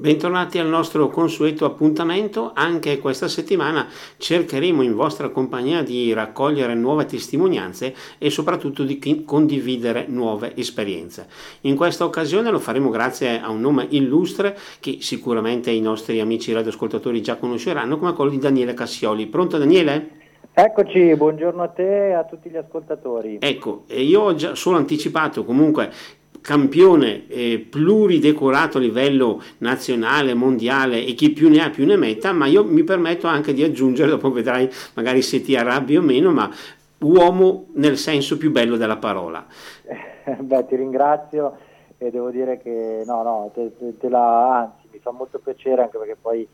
Bentornati al nostro consueto appuntamento, anche questa settimana cercheremo in vostra compagnia di raccogliere nuove testimonianze e soprattutto di condividere nuove esperienze. In questa occasione lo faremo grazie a un nome illustre che sicuramente i nostri amici radioascoltatori già conosceranno come quello di Daniele Cassioli. Pronto Daniele? Eccoci, buongiorno a te e a tutti gli ascoltatori. Ecco, io ho già solo anticipato comunque campione eh, pluridecorato a livello nazionale, mondiale e chi più ne ha più ne metta, ma io mi permetto anche di aggiungere, dopo vedrai magari se ti arrabbi o meno, ma uomo nel senso più bello della parola. Beh, ti ringrazio e devo dire che no, no, te, te, te la, anzi mi fa molto piacere anche perché poi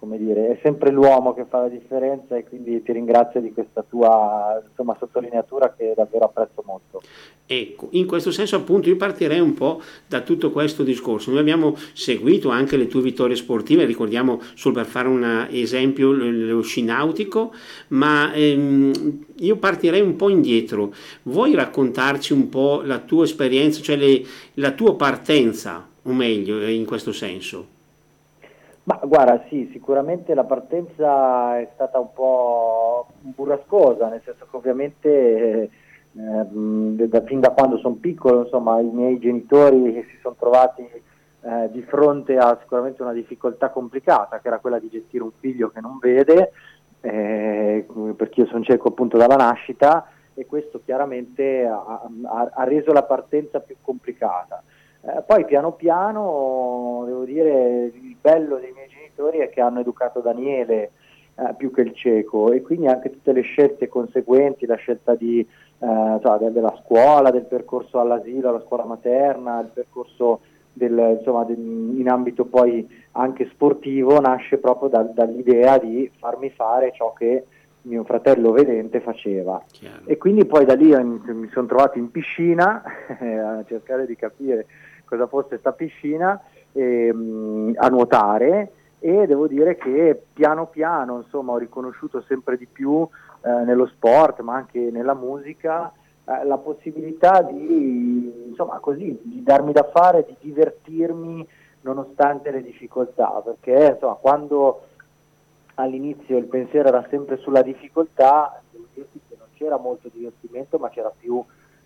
come dire, è sempre l'uomo che fa la differenza e quindi ti ringrazio di questa tua insomma, sottolineatura che davvero apprezzo molto. Ecco, in questo senso appunto io partirei un po' da tutto questo discorso. Noi abbiamo seguito anche le tue vittorie sportive, ricordiamo solo per fare un esempio lo sci nautico, ma ehm, io partirei un po' indietro. Vuoi raccontarci un po' la tua esperienza, cioè le, la tua partenza, o meglio, in questo senso? Ma guarda, sì, sicuramente la partenza è stata un po' burrascosa, nel senso che ovviamente eh, da, fin da quando sono piccolo, insomma, i miei genitori si sono trovati eh, di fronte a sicuramente una difficoltà complicata, che era quella di gestire un figlio che non vede, eh, perché io sono cieco appunto dalla nascita, e questo chiaramente ha, ha, ha reso la partenza più complicata. Eh, poi piano piano, devo dire, il bello dei miei genitori è che hanno educato Daniele eh, più che il cieco e quindi anche tutte le scelte conseguenti, la scelta di, eh, cioè, della scuola, del percorso all'asilo, alla scuola materna, il percorso del, insomma, del, in ambito poi anche sportivo, nasce proprio da, dall'idea di farmi fare ciò che mio fratello vedente faceva. Chiaro. E quindi poi da lì mi, mi sono trovato in piscina a cercare di capire cosa fosse questa piscina ehm, a nuotare e devo dire che piano piano insomma, ho riconosciuto sempre di più eh, nello sport ma anche nella musica eh, la possibilità di, insomma, così, di darmi da fare, di divertirmi nonostante le difficoltà perché insomma, quando all'inizio il pensiero era sempre sulla difficoltà devo dirti che non c'era molto divertimento ma c'era più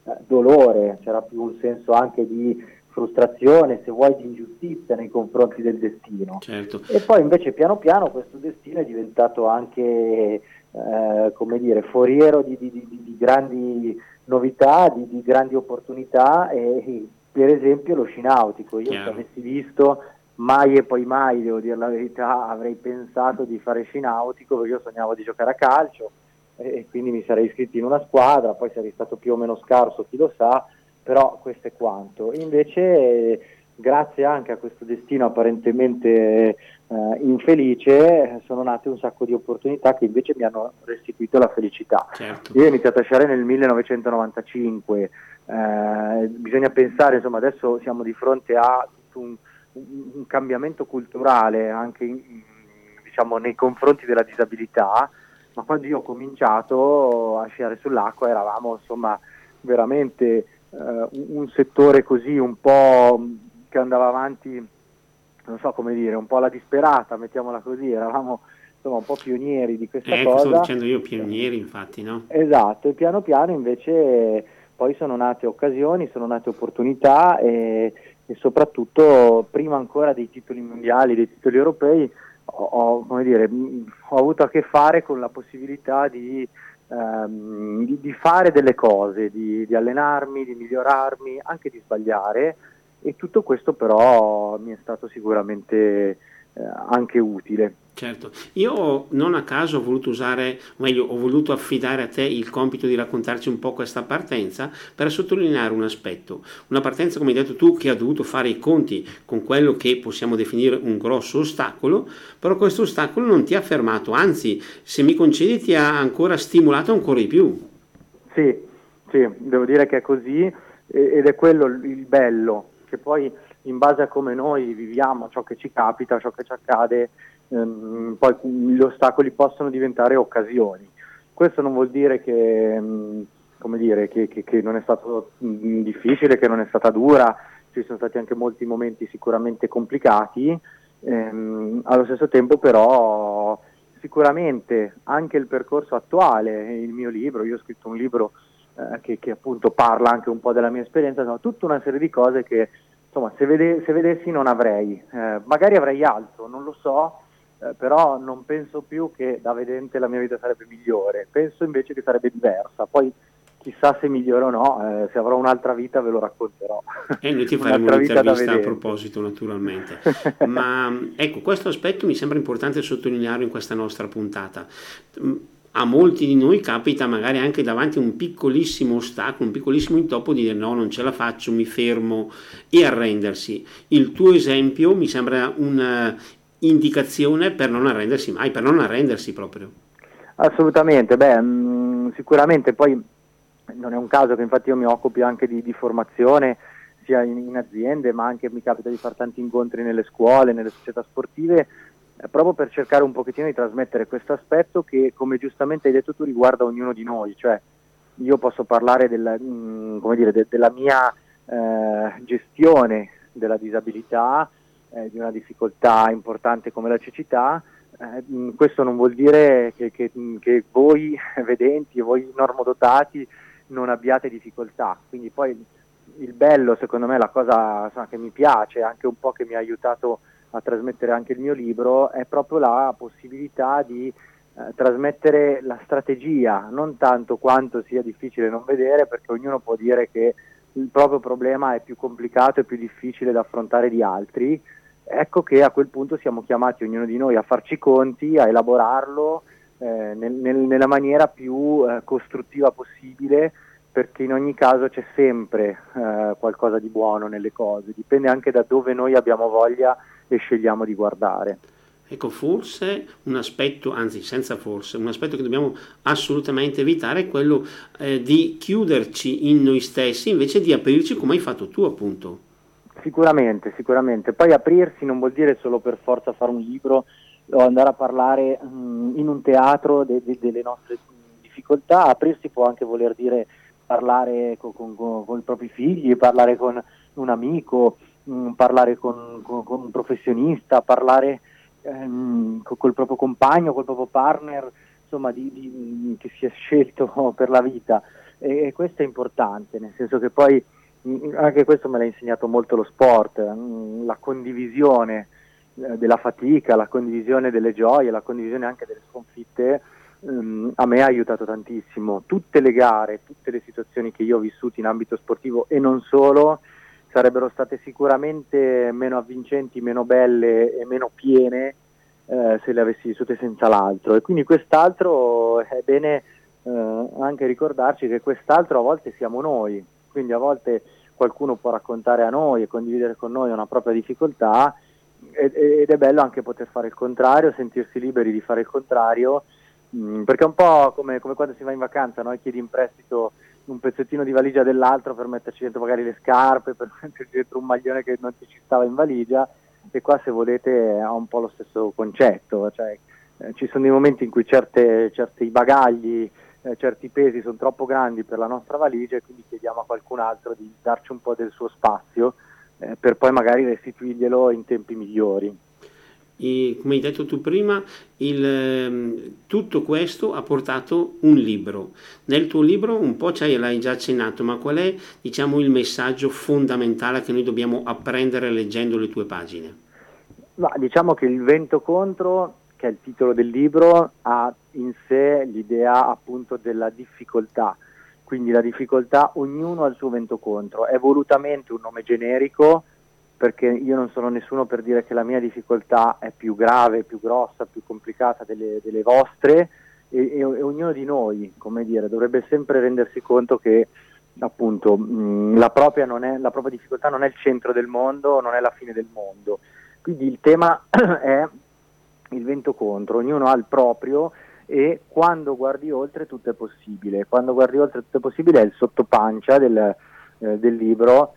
eh, dolore, c'era più un senso anche di frustrazione, se vuoi, di ingiustizia nei confronti del destino. Certo. E poi invece piano piano questo destino è diventato anche, eh, come dire, foriero di, di, di, di grandi novità, di, grandi opportunità e, per esempio lo sci nautico. Io Chiaro. se avessi visto mai e poi mai, devo dire la verità, avrei pensato di fare sci nautico perché io sognavo di giocare a calcio e quindi mi sarei iscritto in una squadra, poi sarei stato più o meno scarso, chi lo sa, però questo è quanto. Invece, grazie anche a questo destino apparentemente eh, infelice, sono nate un sacco di opportunità che invece mi hanno restituito la felicità. Certo. Io ho iniziato a sciare nel 1995, eh, bisogna pensare, insomma, adesso siamo di fronte a un, un cambiamento culturale anche in, diciamo, nei confronti della disabilità, ma quando io ho cominciato a sciare sull'acqua eravamo insomma veramente un settore così un po' che andava avanti, non so come dire, un po' alla disperata, mettiamola così, eravamo insomma un po' pionieri di questa eh, cosa. Sto dicendo io pionieri infatti, no? Esatto, e piano piano invece poi sono nate occasioni, sono nate opportunità e, e soprattutto prima ancora dei titoli mondiali, dei titoli europei, ho, ho, dire, ho avuto a che fare con la possibilità di ehm, di, di, fare delle cose, di, di, allenarmi, di migliorarmi, anche di sbagliare. E tutto questo però mi è stato sicuramente anche utile. Certo, io non a caso ho voluto usare, o meglio, ho voluto affidare a te il compito di raccontarci un po' questa partenza per sottolineare un aspetto. Una partenza, come hai detto tu, che ha dovuto fare i conti con quello che possiamo definire un grosso ostacolo, però questo ostacolo non ti ha fermato, anzi, se mi concedi, ti ha ancora stimolato ancora di più. Sì, sì, devo dire che è così ed è quello il bello, che poi in base a come noi viviamo ciò che ci capita, ciò che ci accade, ehm, poi gli ostacoli possono diventare occasioni. Questo non vuol dire che, ehm, dire, che, che, che non è stato mh, difficile, che non è stata dura, ci sono stati anche molti momenti sicuramente complicati Ehm, allo stesso tempo però sicuramente anche il percorso attuale, il mio libro, io ho scritto un libro eh, che, che, appunto parla anche un po' della mia esperienza, no, tutta una serie di cose che insomma se, vede, se vedessi non avrei, eh, magari avrei altro, non lo so, eh, però non penso più che da vedente la mia vita sarebbe migliore, penso invece che sarebbe diversa, poi chissà se migliore o no, eh, se avrò un'altra vita ve lo racconterò. E noi ti faremo un'intervista a proposito naturalmente. Ma ecco, questo aspetto mi sembra importante sottolineare in questa nostra puntata. A molti di noi capita magari anche davanti a un piccolissimo ostacolo, un piccolissimo intoppo di dire no, non ce la faccio, mi fermo e arrendersi. Il tuo esempio mi sembra un'indicazione per non arrendersi mai, per non arrendersi proprio. Assolutamente, beh, mm, sicuramente poi non è un caso che infatti io mi occupi anche di, di formazione sia in, in, aziende ma anche mi capita di fare tanti incontri nelle scuole, nelle società sportive proprio per cercare un pochettino di trasmettere questo aspetto che come giustamente hai detto tu riguarda ognuno di noi, cioè io posso parlare della, mh, mm, dire, de, della mia eh, gestione della disabilità, eh, di una difficoltà importante come la cecità, eh, questo non vuol dire che, che, che voi vedenti, voi normodotati non abbiate difficoltà. Quindi poi il bello, secondo me, la cosa insomma, che mi piace, anche un po' che mi ha aiutato a trasmettere anche il mio libro, è proprio la possibilità di eh, trasmettere la strategia, non tanto quanto sia difficile non vedere, perché ognuno può dire che il proprio problema è più complicato e più difficile da affrontare di altri. Ecco che a quel punto siamo chiamati ognuno di noi a farci conti, a elaborarlo eh, nel, nel, nella maniera più eh, costruttiva possibile perché in ogni caso c'è sempre eh, qualcosa di buono nelle cose, dipende anche da dove noi abbiamo voglia e scegliamo di guardare. Ecco, forse un aspetto, anzi senza forse, un aspetto che dobbiamo assolutamente evitare è quello eh, di chiuderci in noi stessi invece di aprirci come hai fatto tu appunto. Sicuramente, sicuramente. Poi aprirsi non vuol dire solo per forza fare un libro o andare a parlare mh, mm, in un teatro de- de- delle nostre difficoltà, aprirsi può anche voler dire parlare con, con, con, i propri figli, parlare con un amico, mm, parlare con, con, un professionista, parlare ehm, col proprio compagno, col proprio partner, insomma, di, di, che si è scelto per la vita. E, e, questo è importante, nel senso che poi mh, anche questo me l'ha insegnato molto lo sport, la condivisione eh, della fatica, la condivisione delle gioie, la condivisione anche delle sconfitte, a me ha aiutato tantissimo. Tutte le gare, tutte le situazioni che io ho vissuto in ambito sportivo e non solo, sarebbero state sicuramente meno avvincenti, meno belle e meno piene eh, se le avessi vissute senza l'altro. E quindi quest'altro è bene eh, anche ricordarci che quest'altro a volte siamo noi, quindi a volte qualcuno può raccontare a noi e condividere con noi una propria difficoltà ed è bello anche poter fare il contrario, sentirsi liberi di fare il contrario, mm, perché è un po' come, come, quando si va in vacanza, no? chiedi in prestito un pezzettino di valigia dell'altro per metterci dentro magari le scarpe, per metterci dentro un maglione che non ci stava in valigia, e qua se volete ha un po' lo stesso concetto, cioè, eh, ci sono dei momenti in cui certe, certi bagagli, eh, certi pesi sono troppo grandi per la nostra valigia e quindi chiediamo a qualcun altro di darci un po' del suo spazio eh, per poi magari restituirglielo in tempi migliori. E, come hai detto tu prima, il, ehm, tutto questo ha portato un libro. Nel tuo libro un po' l'hai già accennato, ma qual è diciamo, il messaggio fondamentale che noi dobbiamo apprendere leggendo le tue pagine? Ma, diciamo che il vento contro, che è il titolo del libro, ha in sé l'idea appunto della difficoltà quindi la difficoltà ognuno ha il suo vento contro, è volutamente un nome generico perché io non sono nessuno per dire che la mia difficoltà è più grave, più grossa, più complicata delle, delle vostre e, e, e, ognuno di noi, come dire, dovrebbe sempre rendersi conto che appunto mh, la, propria è, la propria difficoltà non è il centro del mondo, non è la fine del mondo. Quindi il tema è il vento contro, ognuno ha il proprio e quando guardi oltre tutto è possibile. Quando guardi oltre tutto è possibile è il sottopancia del, eh, del libro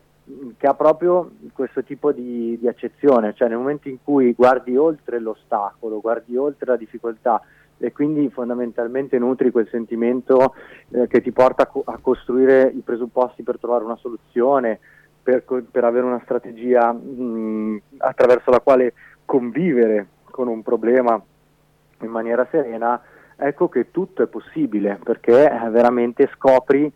che ha proprio questo tipo di, di, accezione, cioè nel momento in cui guardi oltre l'ostacolo, guardi oltre la difficoltà e quindi fondamentalmente nutri quel sentimento eh, che ti porta a, co- a, costruire i presupposti per trovare una soluzione, per, per avere una strategia mh, attraverso la quale convivere con un problema in maniera serena, ecco che tutto è possibile perché veramente scopri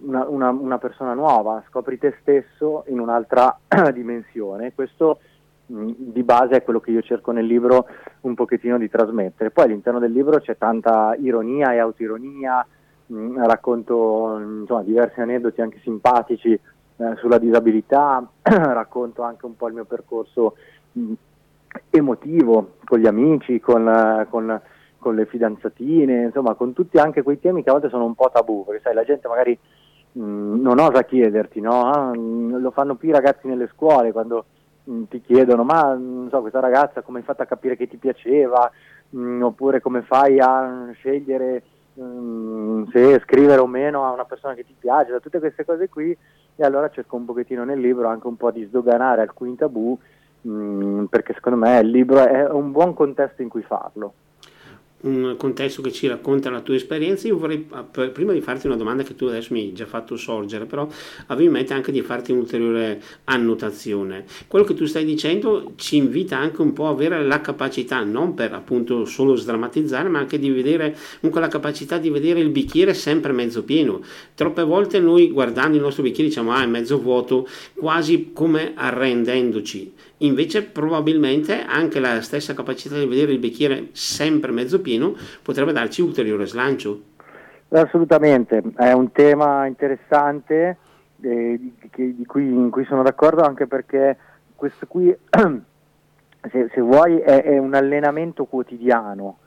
una, una, una persona nuova, scopri te stesso in un'altra dimensione. Questo mh, di base è quello che io cerco nel libro un pochettino di trasmettere. Poi all'interno del libro c'è tanta ironia e autoironia, mh, racconto insomma, diversi aneddoti anche simpatici eh, sulla disabilità, racconto anche un po' il mio percorso mh, emotivo con gli amici, con, eh, con, con, le fidanzatine, insomma con tutti anche quei temi che a volte sono un po' tabù, perché sai la gente magari mh, non osa chiederti, no? Ah, lo fanno più i ragazzi nelle scuole quando mh, ti chiedono ma so questa ragazza come hai fatto a capire che ti piaceva, oppure come fai a scegliere se scrivere o meno a una persona che ti piace, da tutte queste cose qui e allora cerco un pochettino nel libro anche un po' di sdoganare alcuni tabù perché secondo me il libro è un buon contesto in cui farlo un contesto che ci racconta la tua esperienza, io vorrei, prima di farti una domanda che tu adesso mi hai già fatto sorgere, però avevo in mente anche di farti un'ulteriore annotazione. Quello che tu stai dicendo ci invita anche un po' a avere la capacità, non per appunto solo sdrammatizzare, ma anche di vedere, comunque la capacità di vedere il bicchiere sempre mezzo pieno. Troppe volte noi guardando il nostro bicchiere diciamo ah è mezzo vuoto, quasi come arrendendoci invece probabilmente anche la stessa capacità di vedere il bicchiere sempre mezzo pieno potrebbe darci ulteriore slancio. Assolutamente, è un tema interessante eh, di, di cui, in cui sono d'accordo anche perché questo qui, se, se vuoi, è, è, un allenamento quotidiano,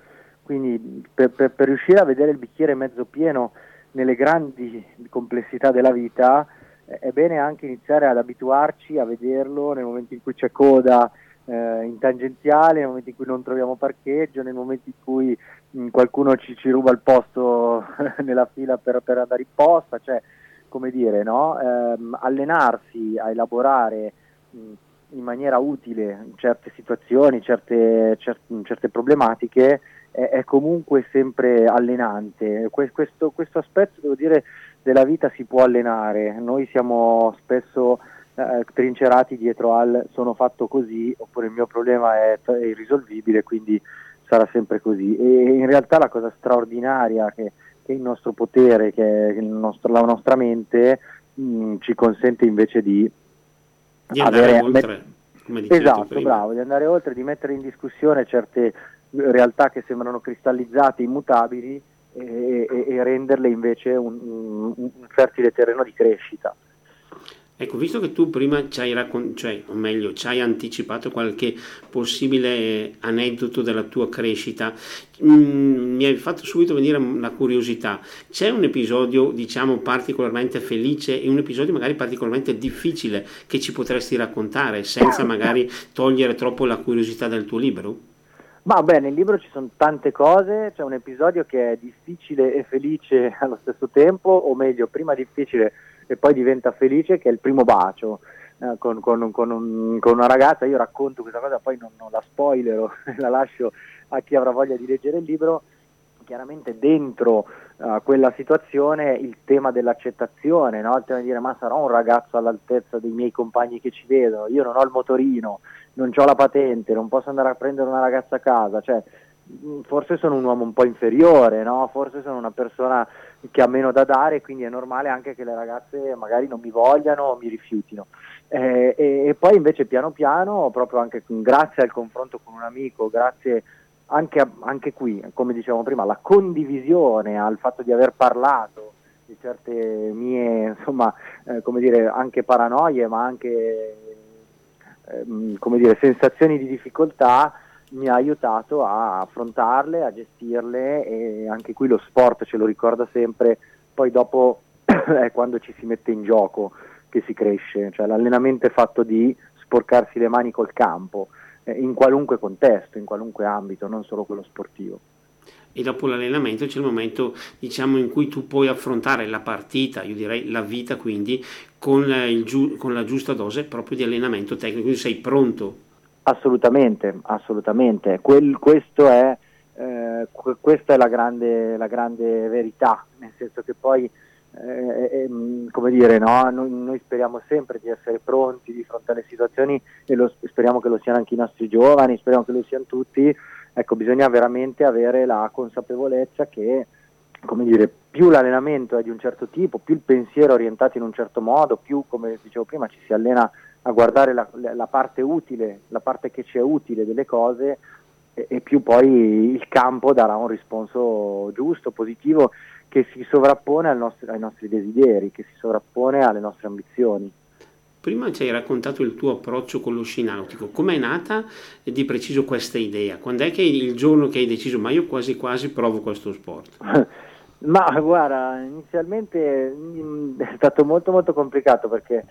quindi per, per, per riuscire a vedere il bicchiere mezzo pieno nelle grandi complessità della vita, è bene anche iniziare ad abituarci a vederlo nel momento in cui c'è coda eh, in tangenziale, nel momento in cui non troviamo parcheggio, nel momento in cui mh, mm, qualcuno ci, ci, ruba il posto nella fila per, per, andare in posta, cioè come dire, no? eh, allenarsi a elaborare mh, mm, in maniera utile certe situazioni, certe, certe, certe problematiche è, comunque sempre allenante. Questo, questo aspetto, devo dire, della vita si può allenare, noi siamo spesso eh, trincerati dietro al sono fatto così oppure il mio problema è, è, irrisolvibile quindi sarà sempre così e in realtà la cosa straordinaria che, che è il nostro potere, che è nostro, la nostra mente mh, mm, ci consente invece di, di andare oltre. Met- esatto, bravo, di andare oltre, di mettere in discussione certe realtà che sembrano cristallizzate, immutabili e, e, renderle invece un, un, un, fertile terreno di crescita. Ecco, visto che tu prima ci hai raccontato, cioè, meglio, ci hai anticipato qualche possibile aneddoto della tua crescita, mh, mm, mi hai fatto subito venire la curiosità. C'è un episodio, diciamo, particolarmente felice e un episodio magari particolarmente difficile che ci potresti raccontare senza magari togliere troppo la curiosità del tuo libro? Ma beh, nel libro ci sono tante cose, c'è un episodio che è difficile e felice allo stesso tempo, o meglio, prima difficile e poi diventa felice, che è il primo bacio eh, con, con, con, un, con, una ragazza. Io racconto questa cosa, poi non, non la spoilero, la lascio a chi avrà voglia di leggere il libro. Chiaramente dentro uh, quella situazione il tema dell'accettazione, no? il tema di dire ma sarò un ragazzo all'altezza dei miei compagni che ci vedono, io non ho il motorino, non ho la patente, non posso andare a prendere una ragazza a casa, cioè mm, forse sono un uomo un po' inferiore, no? forse sono una persona che ha meno da dare, quindi è normale anche che le ragazze magari non mi vogliano o mi rifiutino. Eh, e, e, poi invece piano piano, proprio anche grazie al confronto con un amico, grazie anche, anche qui, come dicevamo prima, alla condivisione, al fatto di aver parlato di certe mie, insomma, eh, come dire, anche paranoie, ma anche Ehm, come dire, sensazioni di difficoltà mi ha aiutato a affrontarle, a gestirle e anche qui lo sport ce lo ricorda sempre, poi dopo è quando ci si mette in gioco che si cresce, cioè l'allenamento è fatto di sporcarsi le mani col campo, eh, in qualunque contesto, in qualunque ambito, non solo quello sportivo e dopo l'allenamento c'è il momento diciamo in cui tu puoi affrontare la partita, io direi la vita quindi con, giu- con la giusta dose proprio di allenamento tecnico, quindi sei pronto. Assolutamente, assolutamente. Quel, è, eh, questa è la grande, la grande verità, nel senso che poi eh, eh, mm, come dire, no? noi, noi, speriamo sempre di essere pronti di fronte alle situazioni e lo, speriamo che lo siano anche i nostri giovani, speriamo che lo siano tutti, ecco bisogna veramente avere la consapevolezza che come dire, più l'allenamento è di un certo tipo, più il pensiero è orientato in un certo modo, più come dicevo prima ci si allena a guardare la, la parte utile, la parte che ci è utile delle cose e, e più poi il campo darà un risponso giusto, positivo che si sovrappone nostro, ai nostri desideri, che si sovrappone alle nostre ambizioni. Prima ci hai raccontato il tuo approccio con lo sci nautico, com'è nata di preciso questa idea? Quando è che il giorno che hai deciso, ma io quasi quasi provo questo sport? ma guarda, inizialmente mm, è stato molto molto complicato perché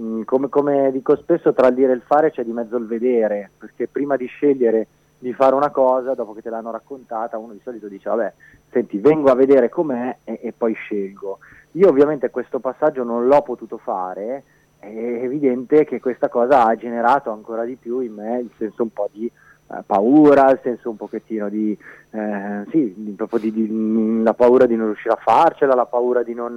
mm, come, come dico spesso tra il dire e il fare c'è di mezzo il vedere, perché prima di scegliere di fare una cosa, dopo che te l'hanno raccontata, uno di solito dice vabbè, senti, vengo a vedere com'è e, e poi scelgo. Io ovviamente questo passaggio non l'ho potuto fare, è evidente che questa cosa ha generato ancora di più in me il senso un po' di eh, paura, il senso un pochettino di, eh, sì, di, proprio di, di, la paura di non riuscire a farcela, la paura di non,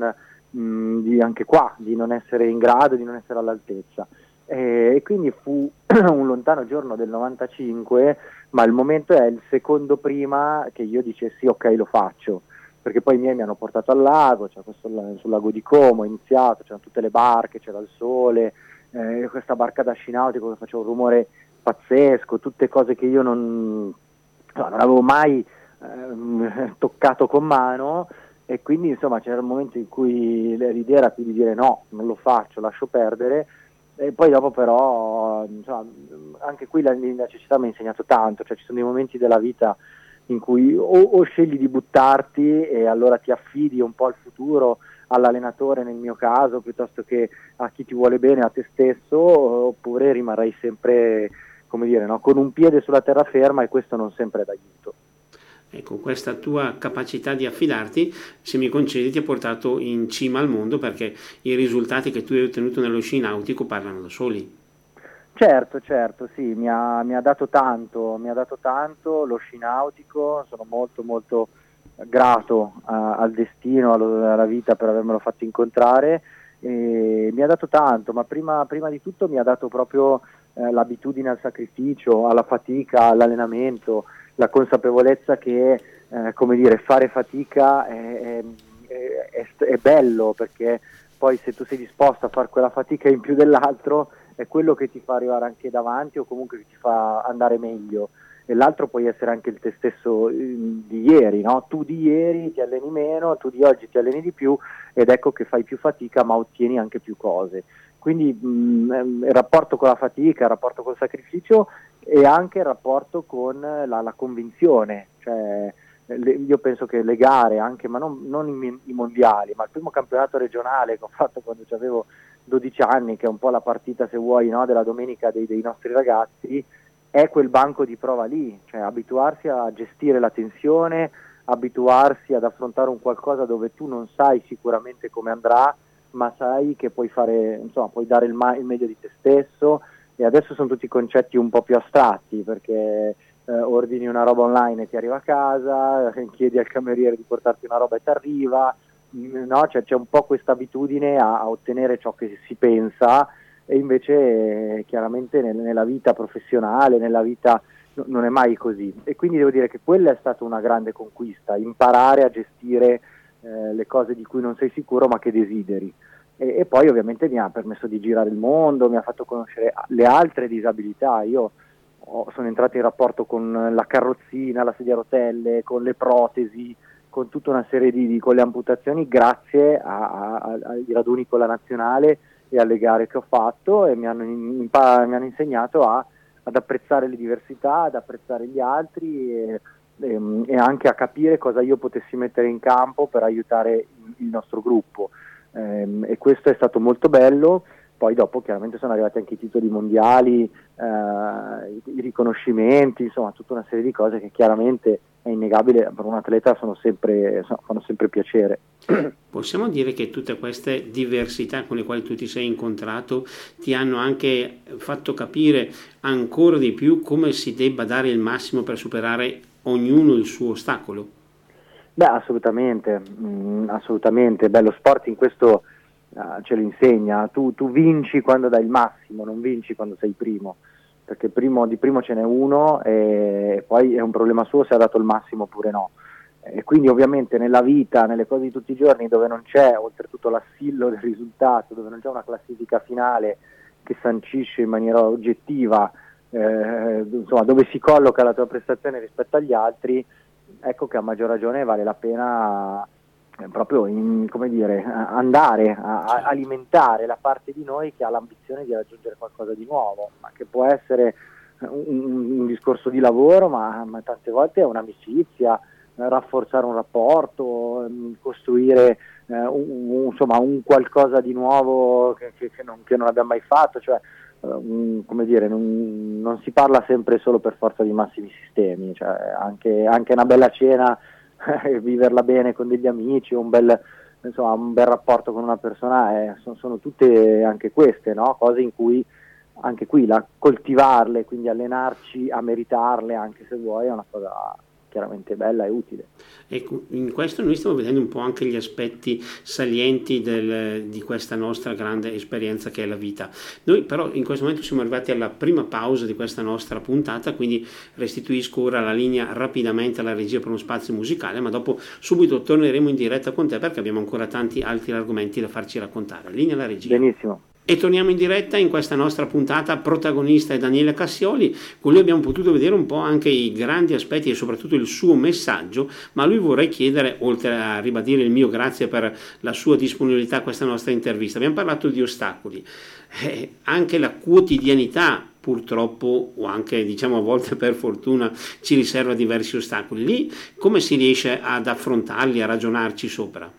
mh, mm, di anche qua, di non essere in grado, di non essere all'altezza. E, e quindi fu un lontano giorno del 95 ma il momento è il secondo prima che io dicessi ok lo faccio, perché poi i miei mi hanno portato al lago, cioè questo, sul lago di Como, ho iniziato, c'erano tutte le barche, c'era il sole, eh, questa barca da sci nautico che faceva un rumore pazzesco, tutte cose che io non, no, non avevo mai eh, toccato con mano. E quindi insomma c'era un momento in cui l'idea era più di dire no, non lo faccio, lascio perdere e poi dopo però, insomma, anche qui la, la cecità mi ha insegnato tanto, cioè ci sono dei momenti della vita in cui o, o, scegli di buttarti e allora ti affidi un po' al futuro, all'allenatore nel mio caso, piuttosto che a chi ti vuole bene, a te stesso, oppure rimarrai sempre, come dire, no? con un piede sulla terraferma e questo non sempre è d'aiuto. Ecco, questa tua capacità di affidarti, se mi concedi, ti ha portato in cima al mondo perché i risultati che tu hai ottenuto nello sci nautico parlano da soli. Certo, certo, sì, mi ha, mi ha dato tanto, mi ha dato tanto lo sci nautico, sono molto molto grato a, al destino, alla vita per avermelo fatto incontrare. E mi ha dato tanto, ma prima, prima di tutto mi ha dato proprio eh, l'abitudine al sacrificio, alla fatica, all'allenamento, la consapevolezza che eh, come dire, fare fatica è, è, è, è, bello perché poi se tu sei disposto a fare quella fatica in più dell'altro è quello che ti fa arrivare anche davanti o comunque che ti fa andare meglio e l'altro puoi essere anche il te stesso eh, di ieri, no? tu di ieri ti alleni meno, tu di oggi ti alleni di più ed ecco che fai più fatica ma ottieni anche più cose. Quindi mh, ehm, il rapporto con la fatica, il rapporto col sacrificio e anche il rapporto con la, la convinzione, cioè, le, io penso che le gare, anche, ma non, non i, i, mondiali, ma il primo campionato regionale che ho fatto quando avevo 12 anni, che è un po' la partita, se vuoi, no, della domenica dei, dei nostri ragazzi, è quel banco di prova lì, cioè abituarsi a gestire la tensione, abituarsi ad affrontare un qualcosa dove tu non sai sicuramente come andrà, ma sai che puoi fare, insomma, puoi dare il, ma- il meglio di te stesso e adesso sono tutti concetti un po' più astratti perché eh, ordini una roba online e ti arriva a casa, chiedi al cameriere di portarti una roba e ti arriva, mm, no? cioè, c'è un po' questa abitudine a, a, ottenere ciò che si pensa e invece eh, chiaramente nel, nella vita professionale, nella vita no, non è mai così e quindi devo dire che quella è stata una grande conquista, imparare a gestire eh, le cose di cui non sei sicuro ma che desideri. E, e, poi ovviamente mi ha permesso di girare il mondo, mi ha fatto conoscere le altre disabilità. Io ho, sono entrato in rapporto con la carrozzina, la sedia a rotelle, con le protesi, con tutta una serie di, con le amputazioni grazie a, a, a, ai raduni con la nazionale e alle gare che ho fatto e mi hanno, in, mi hanno insegnato ad apprezzare le diversità, ad apprezzare gli altri. E, e, ehm, e, anche a capire cosa io potessi mettere in campo per aiutare il nostro gruppo. Eh, e questo è stato molto bello. Poi dopo chiaramente sono arrivati anche i titoli mondiali, eh, i riconoscimenti, insomma tutta una serie di cose che chiaramente è innegabile, per un atleta sono sempre, insomma, fanno sempre piacere. Possiamo dire che tutte queste diversità con le quali tu ti sei incontrato ti hanno anche fatto capire ancora di più come si debba dare il massimo per superare ognuno il suo ostacolo? Beh, assolutamente, mm, assolutamente. Beh, lo sport in questo uh, ce lo insegna. Tu, tu, vinci quando dai il massimo, non vinci quando sei primo, perché primo, di primo ce n'è uno e poi è un problema suo se ha dato il massimo oppure no. E quindi ovviamente nella vita, nelle cose di tutti i giorni, dove non c'è oltretutto l'assillo del risultato, dove non c'è una classifica finale che sancisce in maniera oggettiva eh, insomma, dove si colloca la tua prestazione rispetto agli altri, ecco che a maggior ragione vale la pena eh, proprio in, dire, andare a, a, alimentare la parte di noi che ha l'ambizione di raggiungere qualcosa di nuovo, ma che può essere un, un discorso di lavoro, ma, ma, tante volte è un'amicizia, rafforzare un rapporto, mm, costruire eh, un, un, insomma, un qualcosa di nuovo che, che, che, non, che non abbiamo mai fatto. Cioè, Uh, come dire, non, non, si parla sempre solo per forza di massimi sistemi, cioè anche, anche, una bella cena, viverla bene con degli amici, un bel, insomma, un bel rapporto con una persona, eh, sono, sono, tutte anche queste, no? cose in cui anche qui la, coltivarle, quindi allenarci a meritarle anche se vuoi è una cosa chiaramente bella e utile. Ecco, in questo noi stiamo vedendo un po' anche gli aspetti salienti del, di questa nostra grande esperienza che è la vita. Noi però in questo momento siamo arrivati alla prima pausa di questa nostra puntata, quindi restituisco ora la linea rapidamente alla regia per uno spazio musicale, ma dopo subito torneremo in diretta con te perché abbiamo ancora tanti altri argomenti da farci raccontare. Linea alla regia. Benissimo. E torniamo in diretta in questa nostra puntata, protagonista è Daniele Cassioli, con lui abbiamo potuto vedere un po' anche i grandi aspetti e soprattutto il suo messaggio, ma lui vorrei chiedere, oltre a ribadire il mio grazie per la sua disponibilità a questa nostra intervista, abbiamo parlato di ostacoli, eh, anche la quotidianità purtroppo o anche diciamo a volte per fortuna ci riserva diversi ostacoli, lì come si riesce ad affrontarli, a ragionarci sopra?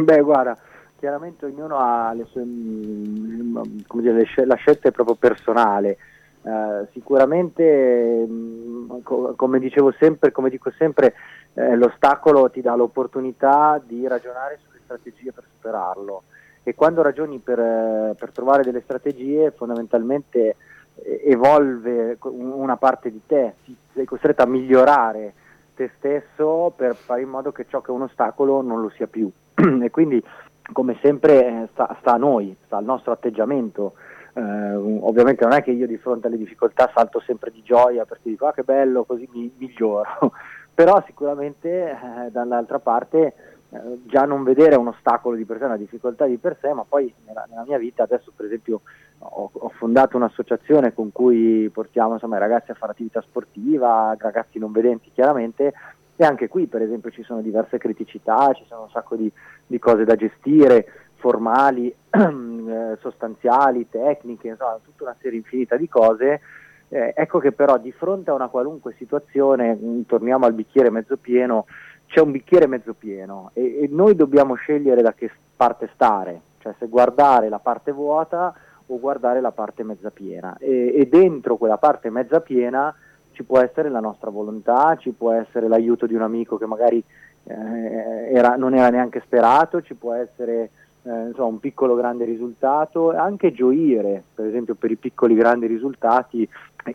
Beh guarda, chiaramente ognuno ha le sue, mm, dire, le, la scelta è proprio personale. Uh, sicuramente, co- come dicevo sempre, come dico sempre, eh, l'ostacolo ti dà l'opportunità di ragionare sulle strategie per superarlo e quando ragioni per, eh, per trovare delle strategie fondamentalmente eh, evolve una parte di te, sei costretto a migliorare te stesso per fare in modo che ciò che è un ostacolo non lo sia più e quindi come sempre eh, sta, sta, a noi, sta al nostro atteggiamento. Eh, ovviamente non è che io di fronte alle difficoltà salto sempre di gioia perché dico ah che bello, così mi miglioro, però sicuramente eh, dall'altra parte eh, già non vedere un ostacolo di per sé, una difficoltà di per sé, ma poi nella, nella mia vita adesso per esempio ho, ho, fondato un'associazione con cui portiamo insomma, i ragazzi a fare attività sportiva, ragazzi non vedenti chiaramente, e anche qui per esempio ci sono diverse criticità, ci sono un sacco di, di cose da gestire, formali, eh, sostanziali, tecniche, insomma tutta una serie infinita di cose. Eh, ecco che però di fronte a una qualunque situazione, mh, torniamo al bicchiere mezzo pieno, c'è un bicchiere mezzo pieno e, e noi dobbiamo scegliere da che parte stare, cioè se guardare la parte vuota o guardare la parte mezza piena e, e dentro quella parte mezza piena ci può essere la nostra volontà, ci può essere l'aiuto di un amico che magari eh, era, non era neanche sperato, ci può essere eh, insomma, un piccolo grande risultato, anche gioire, per esempio per i piccoli grandi risultati,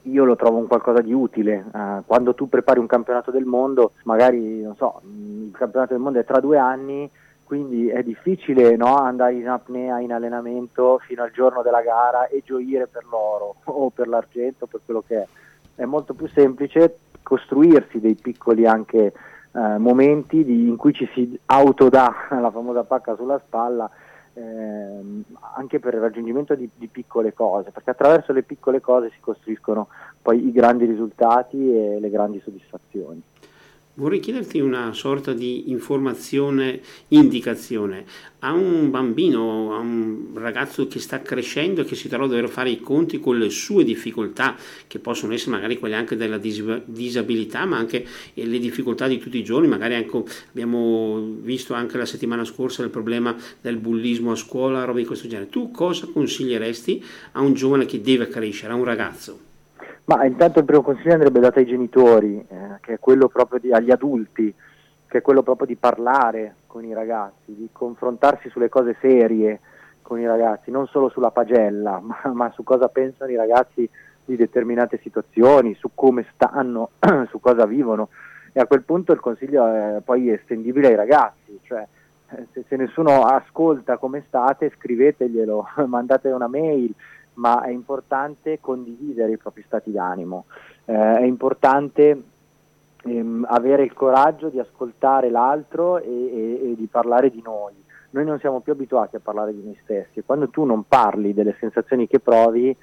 io lo trovo un qualcosa di utile. Eh, quando tu prepari un campionato del mondo, magari non so, il campionato del mondo è tra due anni, quindi è difficile no, andare in apnea in allenamento fino al giorno della gara e gioire per l'oro o per l'argento, per quello che è è molto più semplice costruirsi dei piccoli anche eh, momenti di, in cui ci si autodà la famosa pacca sulla spalla eh, anche per il raggiungimento di, di, piccole cose, perché attraverso le piccole cose si costruiscono poi i grandi risultati e le grandi soddisfazioni. Vorrei chiederti una sorta di informazione, indicazione. A un bambino, a un ragazzo che sta crescendo e che si trova a dover fare i conti con le sue difficoltà, che possono essere magari quelle anche della disabilità, ma anche le difficoltà di tutti i giorni, magari anche, abbiamo visto anche la settimana scorsa il problema del bullismo a scuola, roba di questo genere. Tu cosa consiglieresti a un giovane che deve crescere, a un ragazzo? Ma intanto il primo consiglio andrebbe dato ai genitori, eh, che è quello proprio di, agli adulti, che è quello proprio di parlare con i ragazzi, di confrontarsi sulle cose serie con i ragazzi, non solo sulla pagella, ma, ma su cosa pensano i ragazzi di determinate situazioni, su come stanno, su cosa vivono. e a quel punto il consiglio è poi estendibile ai ragazzi, cioè eh, se, se nessuno ascolta come state scriveteglielo, mandate una mail, ma è importante condividere i propri stati d'animo, eh, è importante ehm, avere il coraggio di ascoltare l'altro e, e, e di parlare di noi. Noi non siamo più abituati a parlare di noi stessi e quando tu non parli delle sensazioni che provi,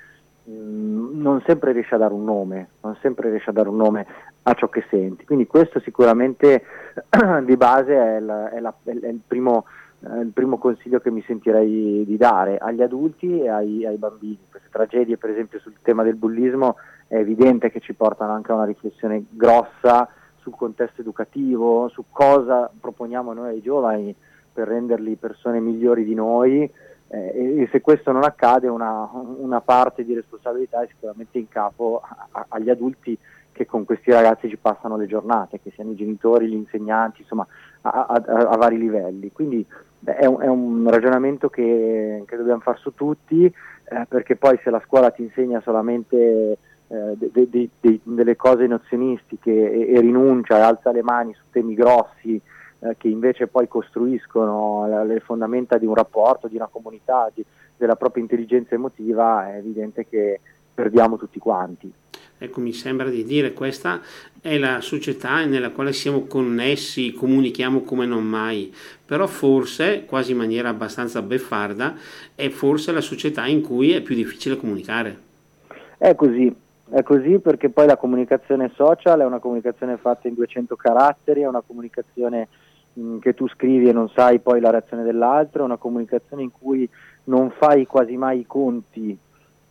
Mm, non sempre riesce a dare un nome, non sempre riesce a dare un nome a ciò che senti. Quindi questo sicuramente di base è, la, è, la, è il, primo, eh, il, primo, consiglio che mi sentirei di dare agli adulti e ai, ai, bambini. Queste tragedie per esempio sul tema del bullismo è evidente che ci portano anche a una riflessione grossa sul contesto educativo, su cosa proponiamo noi ai giovani per renderli persone migliori di noi eh, e, se questo non accade una, una, parte di responsabilità è sicuramente in capo a, a, agli adulti che con questi ragazzi ci passano le giornate, che siano i genitori, gli insegnanti, insomma a, a vari livelli. Quindi è un, è un ragionamento che, che, dobbiamo fare su tutti, eh, perché poi se la scuola ti insegna solamente eh, de, de, de, delle cose nozionistiche e, e rinuncia e alza le mani su temi grossi, eh, che invece poi costruiscono le fondamenta di un rapporto, di una comunità, di, della propria intelligenza emotiva, è evidente che perdiamo tutti quanti. Ecco, mi sembra di dire, questa è la società nella quale siamo connessi, comunichiamo come non mai, però forse, quasi in maniera abbastanza beffarda, è forse la società in cui è più difficile comunicare. È così, è così perché poi la comunicazione social è una comunicazione fatta in 200 caratteri, è una comunicazione che tu scrivi e non sai poi la reazione dell'altro, è una comunicazione in cui non fai quasi mai i conti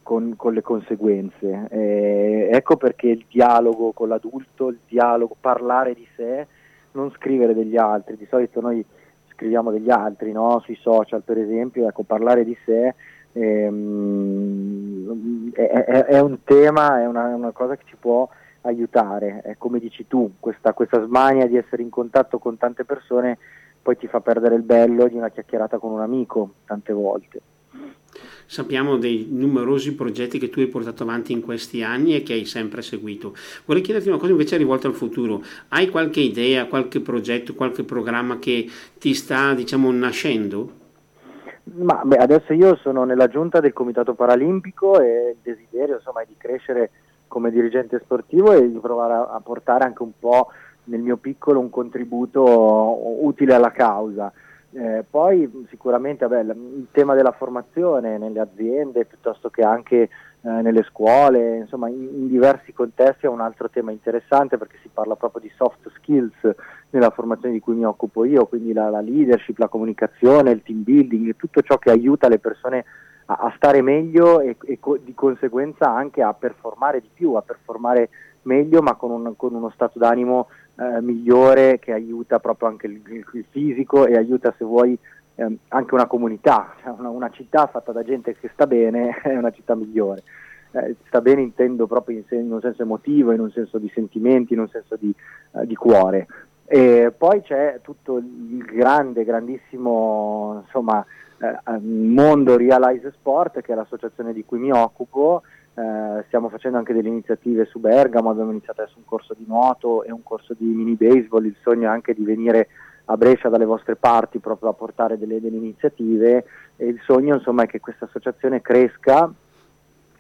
con, con le conseguenze. Eh, ecco perché il dialogo con l'adulto, il dialogo, parlare di sé, non scrivere degli altri. Di solito noi scriviamo degli altri, no? sui social per esempio, ecco, parlare di sé ehm, è, è, è, un tema, è una, una cosa che ci può aiutare. È come dici tu, questa, questa smania di essere in contatto con tante persone poi ti fa perdere il bello di una chiacchierata con un amico tante volte. Sappiamo dei numerosi progetti che tu hai portato avanti in questi anni e che hai sempre seguito. Vorrei chiederti una cosa invece rivolta al futuro. Hai qualche idea, qualche progetto, qualche programma che ti sta, diciamo, nascendo? Ma beh, adesso io sono nella giunta del Comitato Paralimpico e il desiderio insomma, è di crescere come dirigente sportivo e di provare a, a portare anche un po' nel mio piccolo un contributo utile alla causa. Eh, poi sicuramente vabbè, il tema della formazione nelle aziende piuttosto che anche eh, nelle scuole, insomma in, in, diversi contesti è un altro tema interessante perché si parla proprio di soft skills nella formazione di cui mi occupo io, quindi la, la leadership, la comunicazione, il team building, tutto ciò che aiuta le persone a, a stare meglio e, e co- di conseguenza anche a performare di più, a performare meglio ma con, un, con uno stato d'animo eh, migliore che aiuta proprio anche il, il, fisico e aiuta se vuoi eh, anche una comunità, cioè una, una, città fatta da gente che sta bene è una città migliore. Eh, sta bene intendo proprio in, sen- in, un senso emotivo, in un senso di sentimenti, in un senso di, uh, di cuore. E poi c'è tutto il grande, grandissimo insomma, eh, mondo Realize Sport, che è l'associazione di cui mi occupo. Eh, stiamo facendo anche delle iniziative su Bergamo, abbiamo iniziato adesso un corso di nuoto e un corso di mini baseball, il sogno è anche di venire a Brescia dalle vostre parti proprio a portare delle, delle iniziative e il sogno insomma è che questa associazione cresca,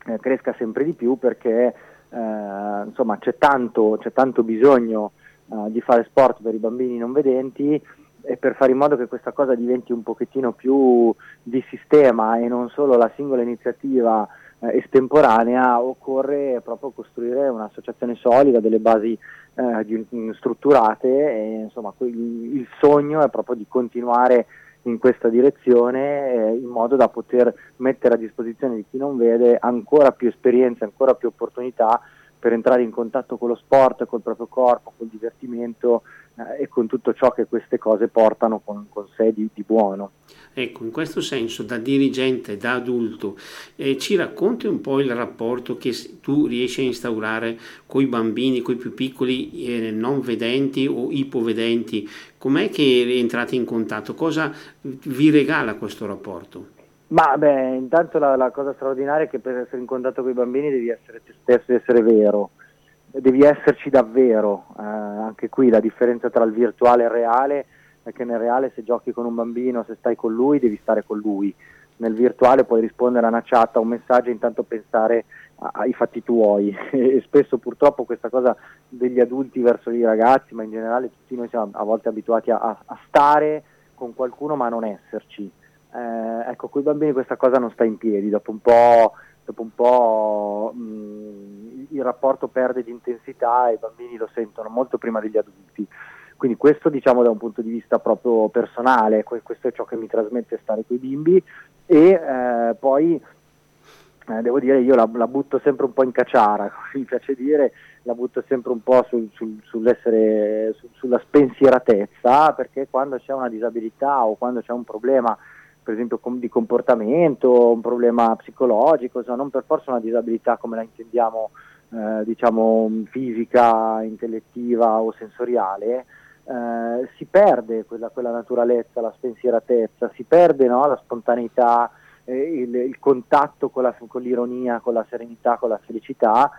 eh, cresca sempre di più perché eh, insomma c'è tanto, c'è tanto bisogno eh, di fare sport per i bambini non vedenti e per fare in modo che questa cosa diventi un pochettino più di sistema e non solo la singola iniziativa eh, estemporanea, occorre proprio costruire un'associazione solida, delle basi eh, di, strutturate e insomma il, il, sogno è proprio di continuare in questa direzione eh, in modo da poter mettere a disposizione di chi non vede ancora più esperienze, ancora più opportunità per entrare in contatto con lo sport, col proprio corpo, col divertimento eh, e con tutto ciò che queste cose portano con, con sé di, di, buono. Ecco, in questo senso, da dirigente, da adulto, eh, ci racconti un po' il rapporto che tu riesci a instaurare con i bambini, con i più piccoli eh, non vedenti o ipovedenti? Com'è che entrate in contatto? Cosa vi regala questo rapporto? Ma beh, intanto la, la, cosa straordinaria è che per essere in contatto con i bambini devi essere te stesso, devi essere vero, devi esserci davvero, eh, anche qui la differenza tra il virtuale e il reale è che nel reale se giochi con un bambino, se stai con lui, devi stare con lui. Nel virtuale puoi rispondere a una chat, a un messaggio e intanto pensare ai fatti tuoi e spesso purtroppo questa cosa degli adulti verso i ragazzi, ma in generale tutti noi siamo a volte abituati a, a stare con qualcuno ma a non esserci. Eh, ecco, con i bambini questa cosa non sta in piedi, dopo un po', dopo un po' mh, il rapporto perde di intensità e i bambini lo sentono molto prima degli adulti. Quindi questo diciamo da un punto di vista proprio personale, questo è ciò che mi trasmette stare con i bimbi e eh, poi eh, devo dire io la, la, butto sempre un po' in cacciara, mi piace dire, la butto sempre un po' sul, sul, sull'essere, su, sulla spensieratezza, perché quando c'è una disabilità o quando c'è un problema, per esempio com- di comportamento, un problema psicologico, insomma, non per forza una disabilità come la intendiamo eh, diciamo fisica, intellettiva o sensoriale, eh, si perde quella, quella, naturalezza, la spensieratezza, si perde no, la spontaneità, eh, il, il, contatto con, la, con, l'ironia, con la serenità, con la felicità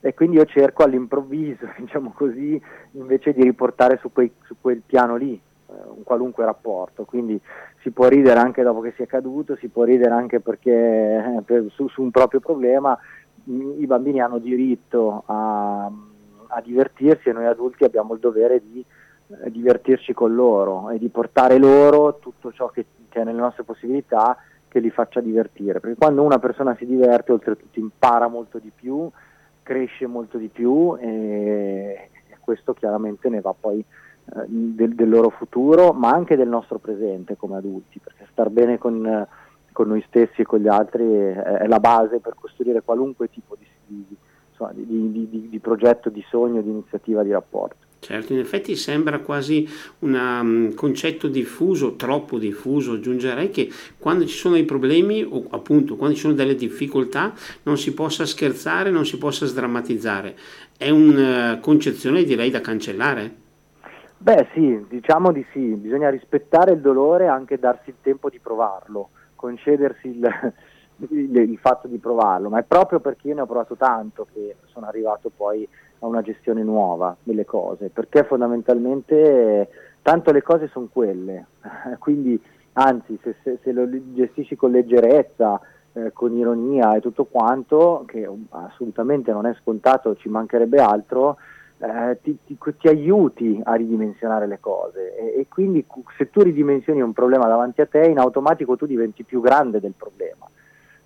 e quindi io cerco all'improvviso, diciamo così, invece di riportare su, quei, su quel piano lì un qualunque rapporto, quindi si può ridere anche dopo che si è caduto, si può ridere anche perché eh, per, su, su, un proprio problema mm, i bambini hanno diritto a, a, divertirsi e noi adulti abbiamo il dovere di eh, divertirci con loro e di portare loro tutto ciò che, che è nelle nostre possibilità che li faccia divertire, perché quando una persona si diverte oltretutto impara molto di più, cresce molto di più e, e questo chiaramente ne va poi eh, del, del, loro futuro, ma anche del nostro presente come adulti, perché star bene con, con noi stessi e con gli altri è, è, la base per costruire qualunque tipo di, di, di, di progetto, di sogno, di iniziativa, di rapporto. Certo, in effetti sembra quasi un um, concetto diffuso, troppo diffuso, aggiungerei che quando ci sono dei problemi o appunto quando ci sono delle difficoltà non si possa scherzare, non si possa sdrammatizzare. È una uh, concezione direi da cancellare. Beh sì, diciamo di sì, bisogna rispettare il dolore e anche darsi il tempo di provarlo, concedersi il, il, il fatto di provarlo, ma è proprio perché io ne ho provato tanto che sono arrivato poi a una gestione nuova delle cose, perché fondamentalmente tanto le cose sono quelle, quindi anzi se, se, se, lo gestisci con leggerezza, eh, con ironia e tutto quanto, che assolutamente non è scontato, ci mancherebbe altro, eh, ti, ti, ti, aiuti a ridimensionare le cose e, e, quindi se tu ridimensioni un problema davanti a te in automatico tu diventi più grande del problema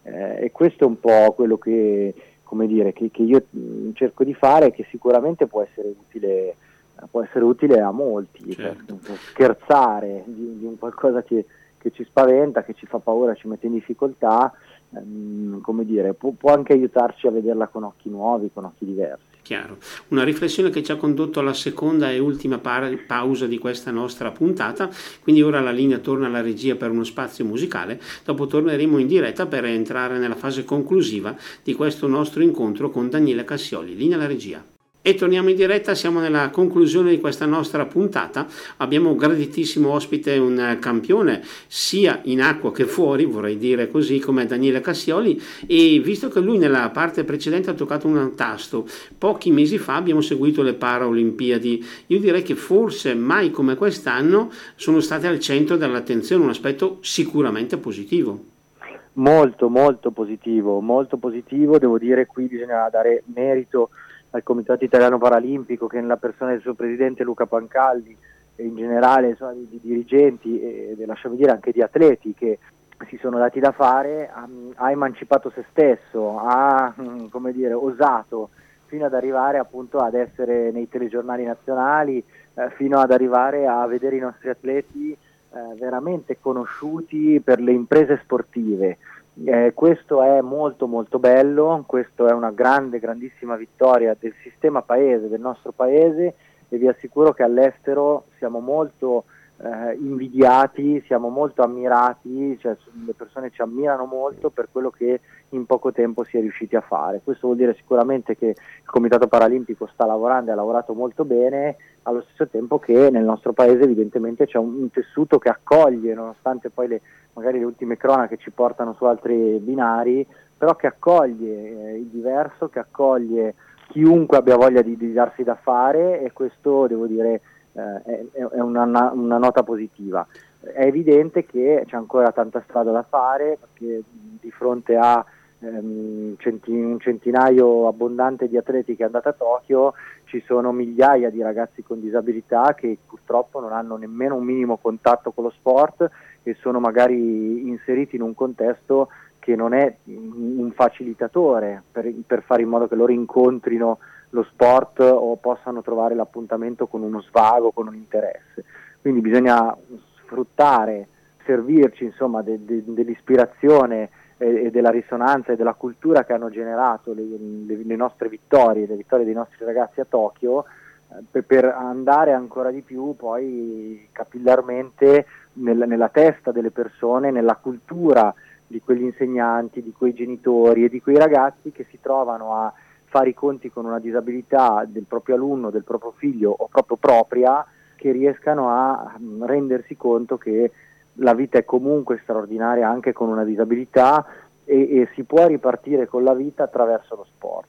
eh, e questo è un po' quello che, come dire, che, che io mm, cerco di fare e che sicuramente può essere utile, può essere utile a molti, certo. per, scherzare di, di, un qualcosa che, che, ci spaventa, che ci fa paura, ci mette in difficoltà, ehm, come dire, può, può anche aiutarci a vederla con occhi nuovi, con occhi diversi. Chiaro. Una riflessione che ci ha condotto alla seconda e ultima par- pausa di questa nostra puntata, quindi ora la linea torna alla regia per uno spazio musicale, dopo torneremo in diretta per entrare nella fase conclusiva di questo nostro incontro con Daniele Cassioli. Linea alla regia. E torniamo in diretta, siamo nella conclusione di questa nostra puntata. Abbiamo un graditissimo ospite, un campione sia in acqua che fuori, vorrei dire così, come Daniele Cassioli. E visto che lui nella parte precedente ha toccato un tasto, pochi mesi fa abbiamo seguito le Paralimpiadi. Io direi che forse mai come quest'anno sono state al centro dell'attenzione, un aspetto sicuramente positivo. Molto, molto positivo, molto positivo. Devo dire qui bisogna dare merito al Comitato Italiano Paralimpico che nella persona del suo presidente Luca Pancalli e in generale insomma, di, di, dirigenti e, lasciami dire anche di atleti che si sono dati da fare, ha, ha emancipato se stesso, ha come dire, osato fino ad arrivare appunto ad essere nei telegiornali nazionali, eh, fino ad arrivare a vedere i nostri atleti eh, veramente conosciuti per le imprese sportive. Eh, questo è molto molto bello, questa è una grande, grandissima vittoria del sistema paese, del nostro paese. E vi assicuro che all'estero siamo molto eh, invidiati, siamo molto ammirati, cioè le persone ci ammirano molto per quello che in poco tempo si è riusciti a fare. Questo vuol dire sicuramente che il Comitato Paralimpico sta lavorando e ha lavorato molto bene, allo stesso tempo che nel nostro paese evidentemente c'è un, un tessuto che accoglie, nonostante poi le, magari le ultime cronache ci portano su altri binari, però che accoglie eh, il diverso, che accoglie chiunque abbia voglia di, di, darsi da fare e questo devo dire eh, è, è una, una, nota positiva. È evidente che c'è ancora tanta strada da fare perché di fronte a ehm, un centinaio abbondante di atleti che è andata a Tokyo ci sono migliaia di ragazzi con disabilità che purtroppo non hanno nemmeno un minimo contatto con lo sport e sono magari inseriti in un contesto che non è un facilitatore per, per, fare in modo che loro incontrino lo sport o possano trovare l'appuntamento con uno svago, con un interesse. Quindi bisogna sfruttare, servirci insomma, de, de, dell'ispirazione e, e, della risonanza e della cultura che hanno generato le, le, le nostre vittorie, le vittorie dei nostri ragazzi a Tokyo, eh, per, andare ancora di più poi capillarmente nel, nella testa delle persone, nella cultura di quegli insegnanti, di quei genitori e di quei ragazzi che si trovano a fare i conti con una disabilità del proprio alunno, del proprio figlio o proprio propria, che riescano a mm, rendersi conto che la vita è comunque straordinaria anche con una disabilità e, e si può ripartire con la vita attraverso lo sport.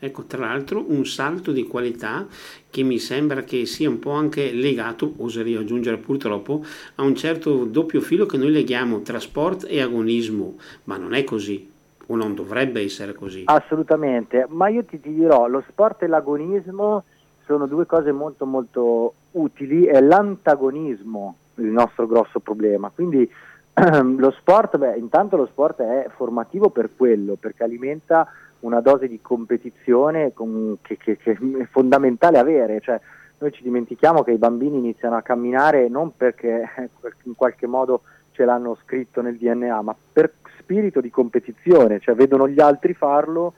Ecco, tra l'altro un salto di qualità che mi sembra che sia un po' anche legato, oserei aggiungere purtroppo, a un certo doppio filo che noi leghiamo tra sport e agonismo, ma non è così o non dovrebbe essere così. Assolutamente, ma io ti, ti dirò, lo sport e l'agonismo sono due cose molto molto utili, è l'antagonismo il nostro grosso problema, quindi lo sport, beh, intanto lo sport è formativo per quello, perché alimenta una dose di competizione con, che, che, che, è fondamentale avere. Cioè, noi ci dimentichiamo che i bambini iniziano a camminare non perché in qualche modo ce l'hanno scritto nel DNA, ma per spirito di competizione, cioè vedono gli altri farlo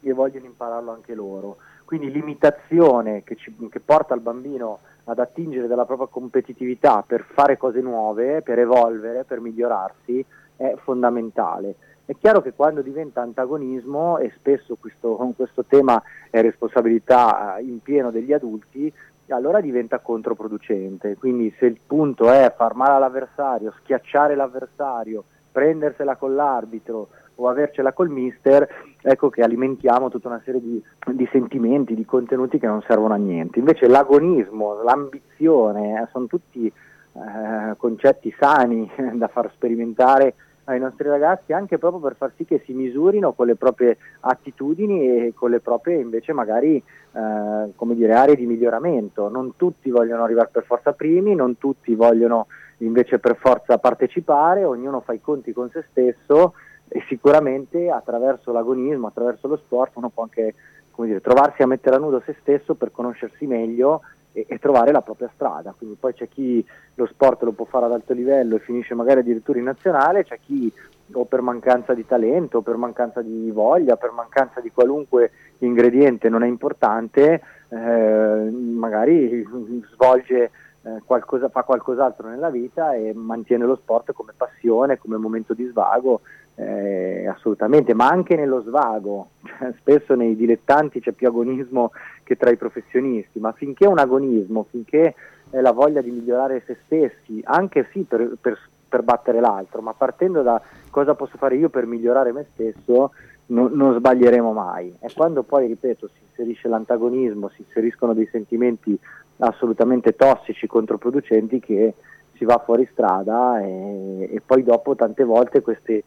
e vogliono impararlo anche loro. Quindi l'imitazione che, ci, che porta il bambino ad attingere dalla propria competitività per fare cose nuove, per evolvere, per migliorarsi, è fondamentale. È chiaro che quando diventa antagonismo, e spesso questo, questo tema è responsabilità eh, in pieno degli adulti, allora diventa controproducente. Quindi se il punto è far male all'avversario, schiacciare l'avversario, prendersela con l'arbitro o avercela col mister, ecco che alimentiamo tutta una serie di, di sentimenti, di contenuti che non servono a niente. Invece l'agonismo, l'ambizione, eh, sono tutti eh, concetti sani da far sperimentare ai nostri ragazzi anche proprio per far sì che si misurino con le proprie attitudini e con le proprie invece magari eh, come dire, aree di miglioramento. Non tutti vogliono arrivare per forza primi, non tutti vogliono invece per forza partecipare, ognuno fa i conti con se stesso e sicuramente attraverso l'agonismo, attraverso lo sport uno può anche dire, trovarsi a mettere a nudo se stesso per conoscersi meglio e, e, trovare la propria strada. Quindi poi c'è chi lo sport lo può fare ad alto livello e finisce magari addirittura in nazionale, c'è chi o per mancanza di talento, o per mancanza di voglia, per mancanza di qualunque ingrediente non è importante, eh, magari svolge eh, qualcosa, fa qualcos'altro nella vita e mantiene lo sport come passione, come momento di svago, eh, assolutamente, ma anche nello svago, cioè, spesso nei dilettanti c'è più agonismo che tra i professionisti, ma finché è un agonismo, finché è la voglia di migliorare se stessi, anche sì per, per, per battere l'altro, ma partendo da cosa posso fare io per migliorare me stesso, no, non sbaglieremo mai. E quando poi, ripeto, si inserisce l'antagonismo, si inseriscono dei sentimenti assolutamente tossici, controproducenti, che si va fuori strada e, e poi dopo tante volte queste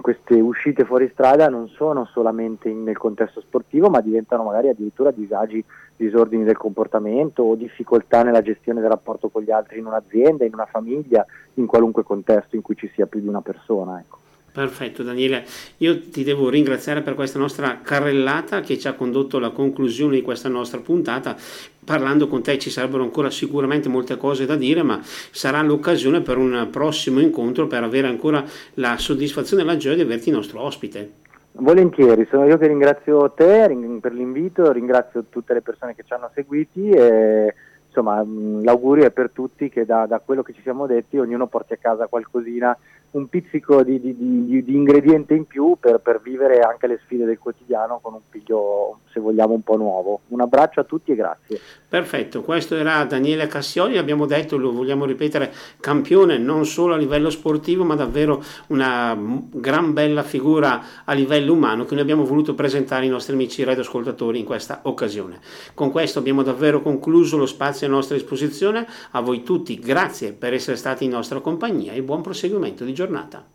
queste uscite fuori strada non sono solamente nel contesto sportivo, ma diventano magari addirittura disagi, disordini del comportamento o difficoltà nella gestione del rapporto con gli altri in un'azienda, in una famiglia, in qualunque contesto in cui ci sia più di una persona. Ecco. Perfetto Daniele, io ti devo ringraziare per questa nostra carrellata che ci ha condotto alla conclusione di questa nostra puntata. Parlando con te ci sarebbero ancora sicuramente molte cose da dire, ma sarà l'occasione per un prossimo incontro per avere ancora la soddisfazione e la gioia di averti nostro ospite. Volentieri, sono io che ringrazio te per l'invito, ringrazio tutte le persone che ci hanno seguiti e insomma l'augurio è per tutti che da, da quello che ci siamo detti ognuno porti a casa qualcosina un pizzico di, di, di, di ingrediente in più per, per, vivere anche le sfide del quotidiano con un piglio, se vogliamo, un po' nuovo. Un abbraccio a tutti e grazie. Perfetto, questo era Daniele Cassioli, abbiamo detto, lo vogliamo ripetere, campione non solo a livello sportivo, ma davvero una gran bella figura a livello umano che noi abbiamo voluto presentare ai nostri amici radioascoltatori in questa occasione. Con questo abbiamo davvero concluso lo spazio a nostra disposizione. A voi tutti, grazie per essere stati in nostra compagnia e buon proseguimento di giornata.